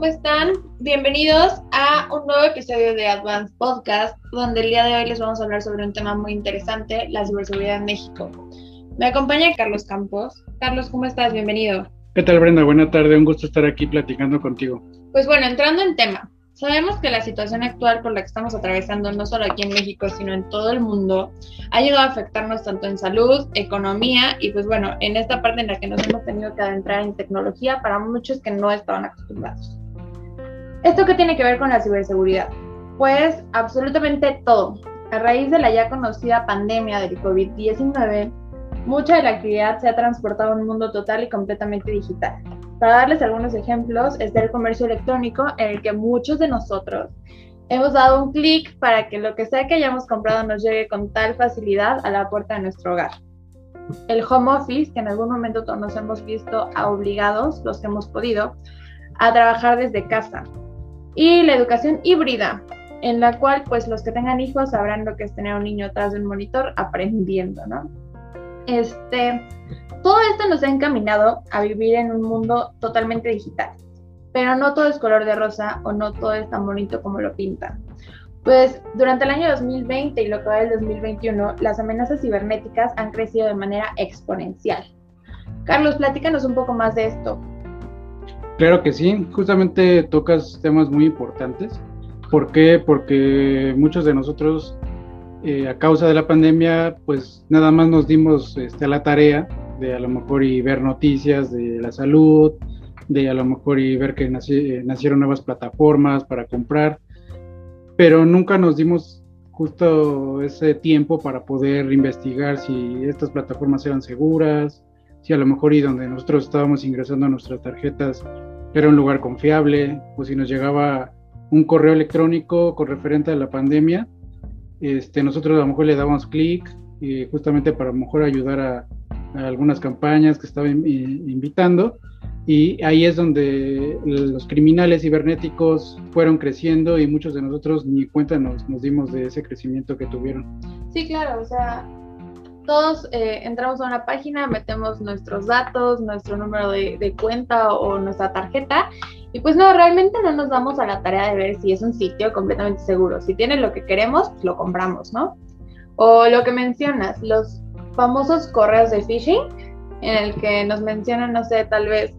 ¿cómo están? Bienvenidos a un nuevo episodio de Advanced Podcast, donde el día de hoy les vamos a hablar sobre un tema muy interesante, la ciberseguridad en México. Me acompaña Carlos Campos. Carlos, ¿cómo estás? Bienvenido. ¿Qué tal, Brenda? Buena tarde, un gusto estar aquí platicando contigo. Pues bueno, entrando en tema, Sabemos que la situación actual por la que estamos atravesando, no solo aquí en México, sino en todo el mundo, ha llegado a afectarnos tanto en salud, economía y pues bueno, en esta parte en la que nos hemos tenido que adentrar en tecnología para muchos que no estaban acostumbrados. ¿Esto qué tiene que ver con la ciberseguridad? Pues absolutamente todo. A raíz de la ya conocida pandemia del COVID-19, mucha de la actividad se ha transportado a un mundo total y completamente digital para darles algunos ejemplos, está el comercio electrónico en el que muchos de nosotros hemos dado un clic para que lo que sea que hayamos comprado nos llegue con tal facilidad a la puerta de nuestro hogar. El home office, que en algún momento nos hemos visto obligados, los que hemos podido, a trabajar desde casa. Y la educación híbrida, en la cual pues los que tengan hijos sabrán lo que es tener un niño atrás de un monitor aprendiendo, ¿no? Este, todo esto nos ha encaminado a vivir en un mundo totalmente digital, pero no todo es color de rosa o no todo es tan bonito como lo pintan. Pues durante el año 2020 y lo que va del 2021, las amenazas cibernéticas han crecido de manera exponencial. Carlos, platícanos un poco más de esto. Claro que sí, justamente tocas temas muy importantes. ¿Por qué? Porque muchos de nosotros, eh, a causa de la pandemia, pues nada más nos dimos este, la tarea de a lo mejor y ver noticias de la salud, de a lo mejor y ver que eh, nacieron nuevas plataformas para comprar, pero nunca nos dimos justo ese tiempo para poder investigar si estas plataformas eran seguras, si a lo mejor y donde nosotros estábamos ingresando nuestras tarjetas era un lugar confiable, o si nos llegaba un correo electrónico con referente a la pandemia, este, nosotros a lo mejor le dábamos clic y justamente para a lo mejor ayudar a, algunas campañas que estaba invitando y ahí es donde los criminales cibernéticos fueron creciendo y muchos de nosotros ni cuenta nos, nos dimos de ese crecimiento que tuvieron. Sí, claro, o sea, todos eh, entramos a una página, metemos nuestros datos, nuestro número de, cuenta o nuestra tarjeta y pues no, realmente no nos damos a la tarea de ver si es un sitio completamente seguro. Si tiene lo que queremos, pues lo compramos, ¿no? O lo que mencionas, los famosos correos de phishing en el que nos mencionan, no sé, tal vez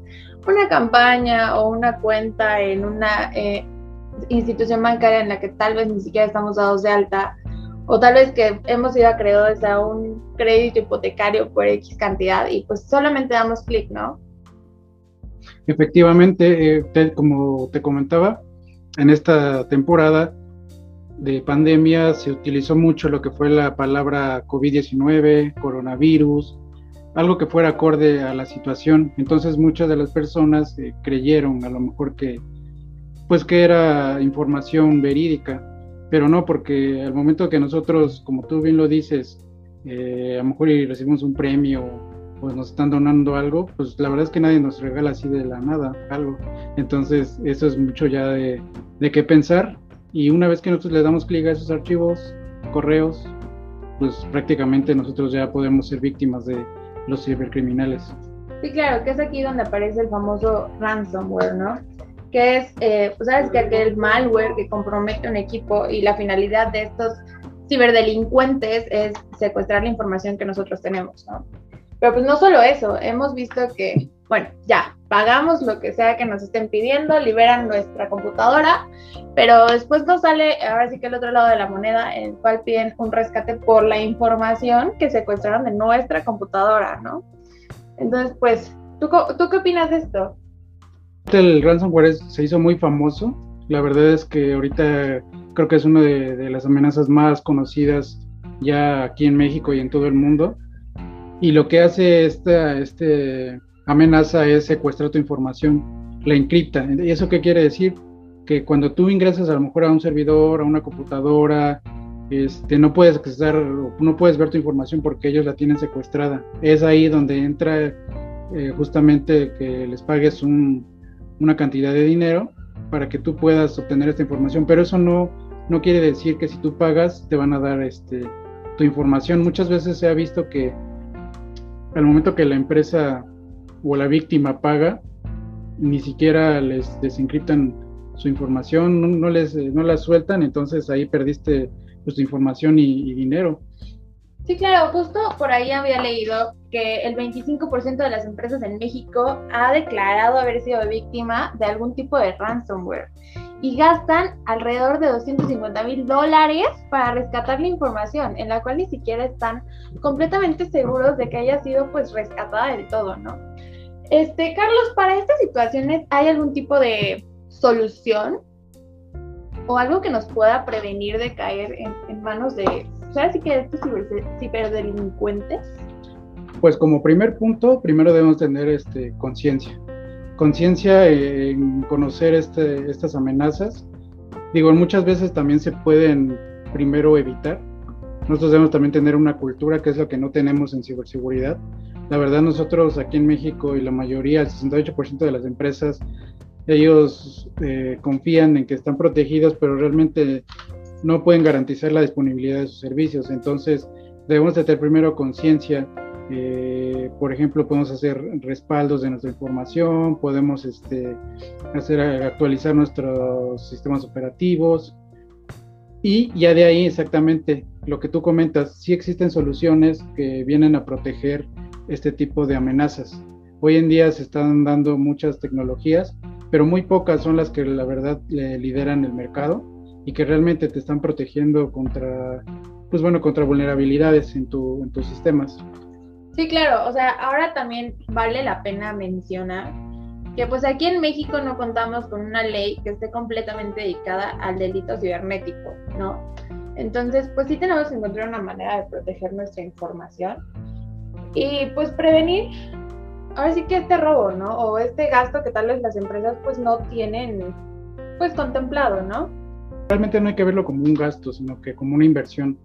una campaña o una cuenta en una eh, institución bancaria en la que tal vez ni siquiera estamos dados de alta o tal vez que hemos sido acreedores a un crédito hipotecario por X cantidad y pues solamente damos clic, ¿no? Efectivamente, eh, como te comentaba, en esta temporada de pandemia se utilizó mucho lo que fue la palabra COVID-19, coronavirus, algo que fuera acorde a la situación. Entonces muchas de las personas eh, creyeron a lo mejor que pues que era información verídica, pero no porque al momento que nosotros, como tú bien lo dices, eh, a lo mejor recibimos un premio pues nos están donando algo, pues la verdad es que nadie nos regala así de la nada algo. Entonces eso es mucho ya de, de qué pensar y una vez que nosotros le damos clic a esos archivos, correos, pues prácticamente nosotros ya podemos ser víctimas de los cibercriminales. Sí, claro, que es aquí donde aparece el famoso ransomware, ¿no? Que es, eh, pues sabes que aquel malware que compromete un equipo y la finalidad de estos ciberdelincuentes es secuestrar la información que nosotros tenemos, ¿no? Pero pues no solo eso, hemos visto que, bueno, ya, pagamos lo que sea que nos estén pidiendo, liberan nuestra computadora, pero después nos sale, ahora sí que el otro lado de la moneda, en el cual piden un rescate por la información que secuestraron de nuestra computadora, ¿no? Entonces, pues, ¿tú, ¿tú qué opinas de esto? El ransomware se hizo muy famoso. La verdad es que ahorita creo que es una de, las amenazas más conocidas ya aquí en México y en todo el mundo y lo que hace esta este amenaza es secuestrar tu información, la encripta. ¿Y eso qué quiere decir? Que cuando tú ingresas a lo mejor a un servidor, a una computadora, este, no puedes accesar, no puedes ver tu información porque ellos la tienen secuestrada. Es ahí donde entra eh, justamente que les pagues una cantidad de dinero para que tú puedas obtener esta información. Pero eso no, no quiere decir que si tú pagas te van a dar este, tu información. Muchas veces se ha visto que al momento que la empresa o la víctima paga, ni siquiera les desencriptan su información, no, les no la sueltan, entonces ahí perdiste pues, tu información y, dinero. Sí, claro, justo por ahí había leído que el 25% de las empresas en México ha declarado haber sido víctima de algún tipo de ransomware y gastan alrededor de 250 mil dólares para rescatar la información, en la cual ni siquiera están completamente seguros de que haya sido pues rescatada del todo, ¿no? Este, Carlos, para estas situaciones, ¿hay algún tipo de solución o algo que nos pueda prevenir de caer en, manos de, ¿sabes que estos ciberdelincuentes? Pues como primer punto, primero debemos tener este, conciencia conciencia en conocer este, estas amenazas. Digo, muchas veces también se pueden primero evitar. Nosotros debemos también tener una cultura que es lo que no tenemos en ciberseguridad. La verdad, nosotros aquí en México y la mayoría, el 68% de las empresas, ellos eh, confían en que están protegidos, pero realmente no pueden garantizar la disponibilidad de sus servicios. Entonces, debemos tener primero conciencia eh, por ejemplo, podemos hacer respaldos de nuestra información, podemos este, hacer actualizar nuestros sistemas operativos y ya de ahí exactamente lo que tú comentas, sí existen soluciones que vienen a proteger este tipo de amenazas. Hoy en día se están dando muchas tecnologías, pero muy pocas son las que la verdad lideran el mercado y que realmente te están protegiendo contra, pues bueno, contra vulnerabilidades en, tu, en tus sistemas. Sí, claro, o sea, ahora también vale la pena mencionar que pues aquí en México no contamos con una ley que esté completamente dedicada al delito cibernético, ¿no? Entonces, pues sí tenemos que encontrar una manera de proteger nuestra información y pues prevenir, ahora sí que este robo, ¿no? O este gasto que tal vez las empresas pues no tienen pues contemplado, ¿no? Realmente no hay que verlo como un gasto, sino que como una inversión,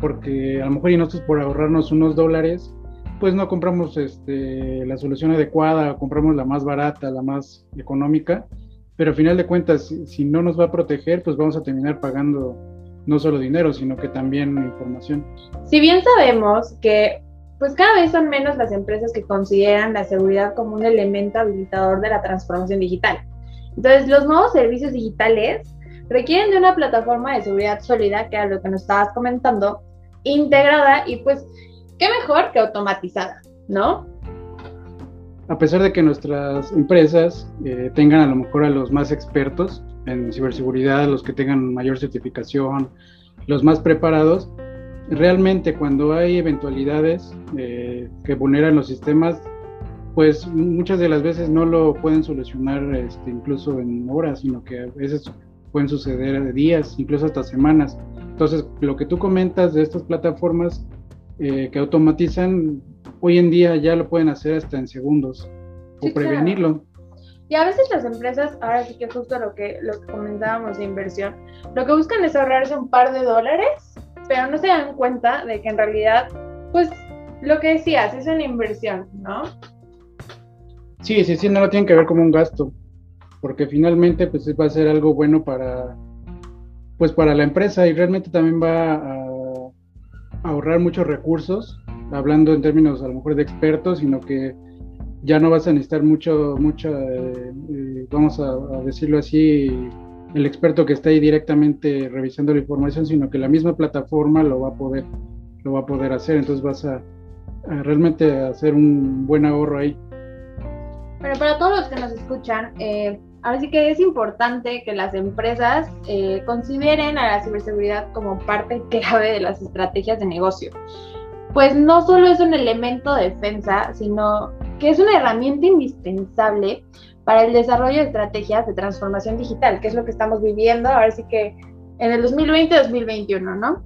porque a lo mejor y nosotros por ahorrarnos unos dólares, pues no compramos este, la solución adecuada, compramos la más barata, la más económica, pero al final de cuentas, si, no nos va a proteger, pues vamos a terminar pagando no solo dinero, sino que también información. Si bien sabemos que pues cada vez son menos las empresas que consideran la seguridad como un elemento habilitador de la transformación digital. Entonces, los nuevos servicios digitales requieren de una plataforma de seguridad sólida, que era lo que nos estabas comentando, integrada y pues qué mejor que automatizada, ¿no? A pesar de que nuestras empresas eh, tengan a lo mejor a los más expertos en ciberseguridad, los que tengan mayor certificación, los más preparados, realmente cuando hay eventualidades eh, que vulneran los sistemas, pues muchas de las veces no lo pueden solucionar este, incluso en horas, sino que a veces pueden suceder días, incluso hasta semanas. Entonces, lo que tú comentas de estas plataformas eh, que automatizan, hoy en día ya lo pueden hacer hasta en segundos o prevenirlo. Y a veces las empresas, ahora sí que justo lo que, lo que comentábamos de inversión, lo que buscan es ahorrarse un par de dólares, pero no se dan cuenta de que en realidad, pues lo que decías, es una inversión, ¿no? Sí, sí, sí, no lo tienen que ver como un gasto, porque finalmente pues va a ser algo bueno para, pues para la empresa y realmente también va a ahorrar muchos recursos, hablando en términos a lo mejor de expertos, sino que ya no vas a necesitar mucho, mucho, eh, eh, vamos a, decirlo así, el experto que está ahí directamente revisando la información, sino que la misma plataforma lo va a poder, lo va a poder hacer. Entonces vas a, realmente hacer un buen ahorro ahí. Pero para todos los que nos escuchan, eh, Ahora sí que es importante que las empresas eh, consideren a la ciberseguridad como parte clave de las estrategias de negocio. Pues no solo es un elemento de defensa, sino que es una herramienta indispensable para el desarrollo de estrategias de transformación digital, que es lo que estamos viviendo ahora sí que en el 2020-2021, ¿no?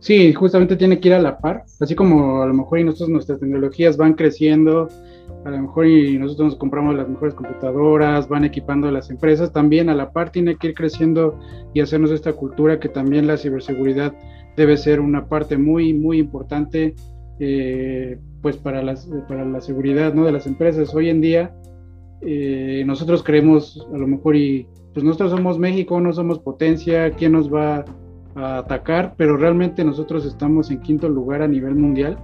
Sí, justamente tiene que ir a la par, así como a lo mejor y nosotros nuestras tecnologías van creciendo, a lo mejor y nosotros nos compramos las mejores computadoras, van equipando las empresas, también a la par tiene que ir creciendo y hacernos esta cultura que también la ciberseguridad debe ser una parte muy, muy importante eh, pues para, las, para la seguridad ¿no? de las empresas. Hoy en día eh, nosotros creemos a lo mejor y pues nosotros somos México, no somos potencia, ¿quién nos va atacar? Pero realmente nosotros estamos en quinto lugar a nivel mundial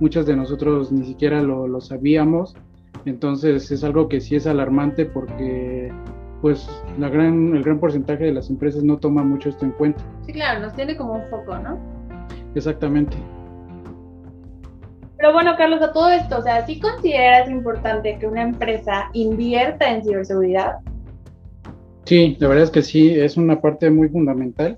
muchas de nosotros ni siquiera lo, sabíamos, Entonces es algo que sí es alarmante porque pues la gran, el gran porcentaje de las empresas no toma mucho esto en cuenta. Sí, claro, nos tiene como un foco, ¿no? Exactamente. Pero bueno, Carlos, a todo esto, o sea, ¿sí consideras importante que una empresa invierta en ciberseguridad? Sí, la verdad es que sí, es una parte muy fundamental.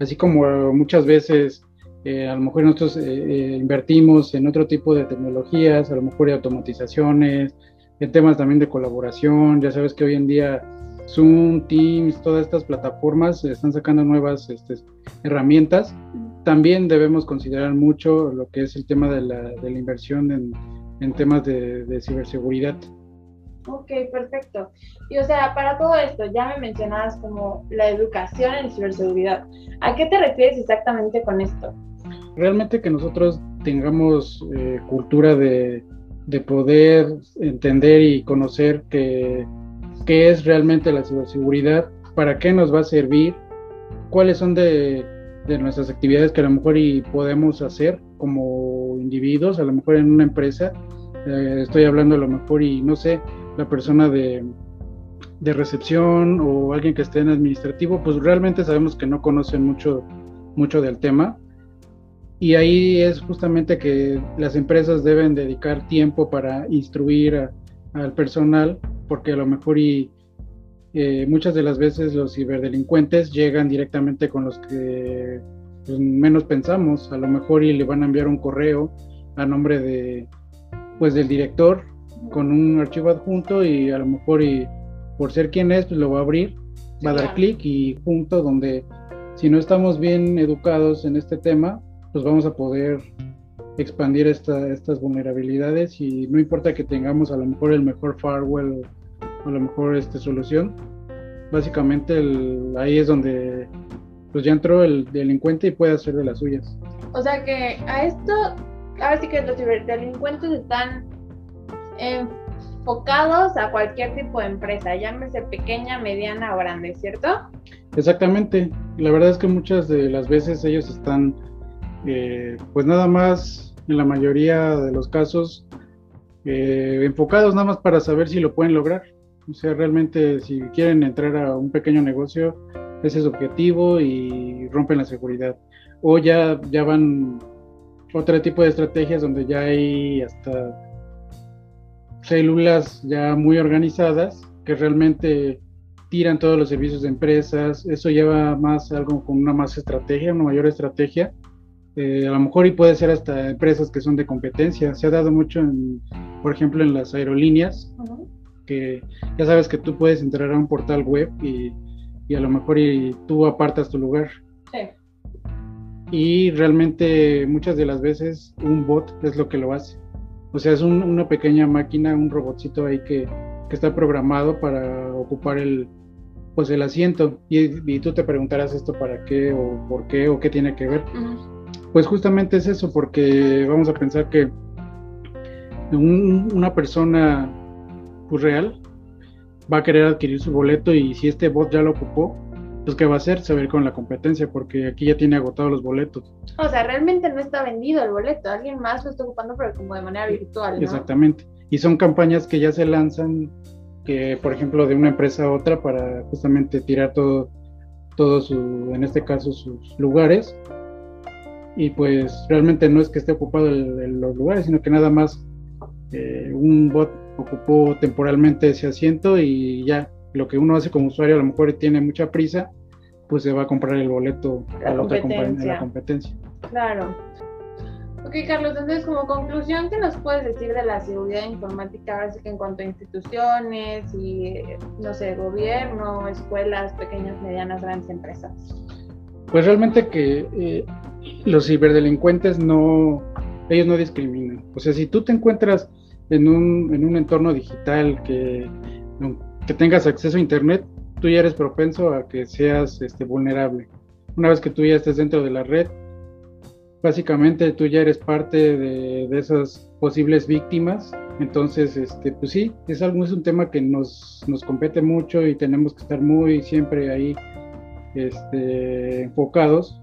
Así como muchas veces eh, a lo mejor nosotros eh, eh, invertimos en otro tipo de tecnologías, a lo mejor de automatizaciones, en temas también de colaboración. Ya sabes que hoy en día Zoom, Teams, todas estas plataformas están sacando nuevas este, herramientas. También debemos considerar mucho lo que es el tema de la, inversión en, temas de, ciberseguridad. Ok, perfecto. Y o sea, para todo esto, ya me mencionabas como la educación en ciberseguridad. ¿A qué te refieres exactamente con esto? Realmente que nosotros tengamos eh, cultura de, de poder entender y conocer que qué es realmente la ciberseguridad, para qué nos va a servir, cuáles son de, nuestras actividades que a lo mejor y podemos hacer como individuos, a lo mejor en una empresa. Eh, estoy hablando a lo mejor y no sé, la persona de, de recepción o alguien que esté en administrativo, pues realmente sabemos que no conocen mucho, mucho del tema. Y ahí es justamente que las empresas deben dedicar tiempo para instruir al personal porque a lo mejor y eh, muchas de las veces los ciberdelincuentes llegan directamente con los que pues, menos pensamos, a lo mejor y le van a enviar un correo a nombre de pues del director con un archivo adjunto y a lo mejor y por ser quien es pues lo va a abrir, va a dar clic y junto donde si no estamos bien educados en este tema pues vamos a poder expandir estas vulnerabilidades y no importa que tengamos a lo mejor el mejor firewall a lo mejor esta solución. Básicamente ahí es donde pues ya entró el delincuente y puede hacer de las suyas. O sea que a esto, ahora sí que los delincuentes están enfocados a cualquier tipo de empresa, llámese pequeña, mediana o grande, ¿cierto? Exactamente. La verdad es que muchas de las veces ellos están, eh, pues nada más, en la mayoría de los casos, eh, enfocados nada más para saber si lo pueden lograr. O sea, realmente si quieren entrar a un pequeño negocio, ese es su objetivo y rompen la seguridad. O ya, ya van otro tipo de estrategias donde ya hay hasta células ya muy organizadas que realmente tiran todos los servicios de empresas. Eso lleva más algo con una más estrategia, una mayor estrategia. Eh, a lo mejor y puede ser hasta empresas que son de competencia. Se ha dado mucho, en, por ejemplo, en las aerolíneas ya sabes que tú puedes entrar a un portal web y, y a lo mejor y tú apartas tu lugar. Sí. Y realmente muchas de las veces un bot es lo que lo hace. O sea, es una pequeña máquina, un robotcito ahí que, que, está programado para ocupar el, pues el asiento. Y, y, tú te preguntarás esto para qué o por qué o qué tiene que ver. Pues justamente es eso, porque vamos a pensar que una persona pues real, va a querer adquirir su boleto y si este bot ya lo ocupó, pues ¿qué va a hacer? Se va a ir con la competencia porque aquí ya tiene agotados los boletos. O sea, realmente no está vendido el boleto, alguien más lo está ocupando pero como de manera virtual. ¿no? Exactamente. Y son campañas que ya se lanzan, que por ejemplo de una empresa a otra para justamente tirar todo, todo su, en este caso sus lugares. Y pues realmente no es que esté ocupado el, los lugares, sino que nada más eh, un bot ocupó temporalmente ese asiento y ya lo que uno hace como usuario a lo mejor tiene mucha prisa, pues se va a comprar el boleto a la otra la competencia. Claro. Ok, Carlos, entonces como conclusión, ¿qué nos puedes decir de la seguridad informática, así que en cuanto a instituciones y, no sé, gobierno, escuelas, pequeñas, medianas, grandes empresas? Pues realmente que eh, los ciberdelincuentes no, ellos no discriminan. O sea, si tú te encuentras en un, en un entorno digital que, que tengas acceso a Internet, tú ya eres propenso a que seas este, vulnerable. Una vez que tú ya estés dentro de la red, básicamente tú ya eres parte de, de esas posibles víctimas. Entonces, este, pues sí, es, algo, es un tema que nos, nos compete mucho y tenemos que estar muy siempre ahí este, enfocados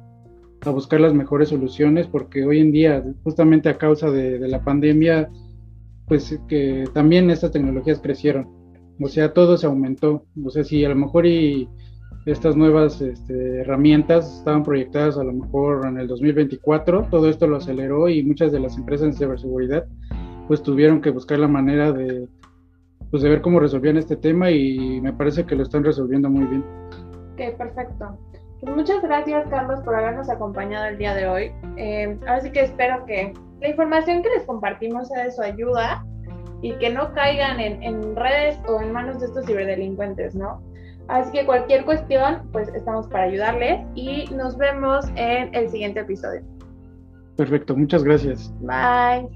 a buscar las mejores soluciones porque hoy en día, justamente a causa de, de la pandemia, pues que también estas tecnologías crecieron. O sea, todo se aumentó. O sea, si a lo mejor y estas nuevas este, herramientas estaban proyectadas a lo mejor en el 2024, todo esto lo aceleró y muchas de las empresas de ciberseguridad pues tuvieron que buscar la manera de, pues, de ver cómo resolvían este tema y me parece que lo están resolviendo muy bien. Ok, perfecto. Pues muchas gracias Carlos por habernos acompañado el día de hoy. Eh, que espero que la información que les compartimos sea de su ayuda y que no caigan en, en redes o en manos de estos ciberdelincuentes, ¿no? Así que cualquier cuestión, pues estamos para ayudarles y nos vemos en el siguiente episodio. Perfecto, muchas gracias. Bye.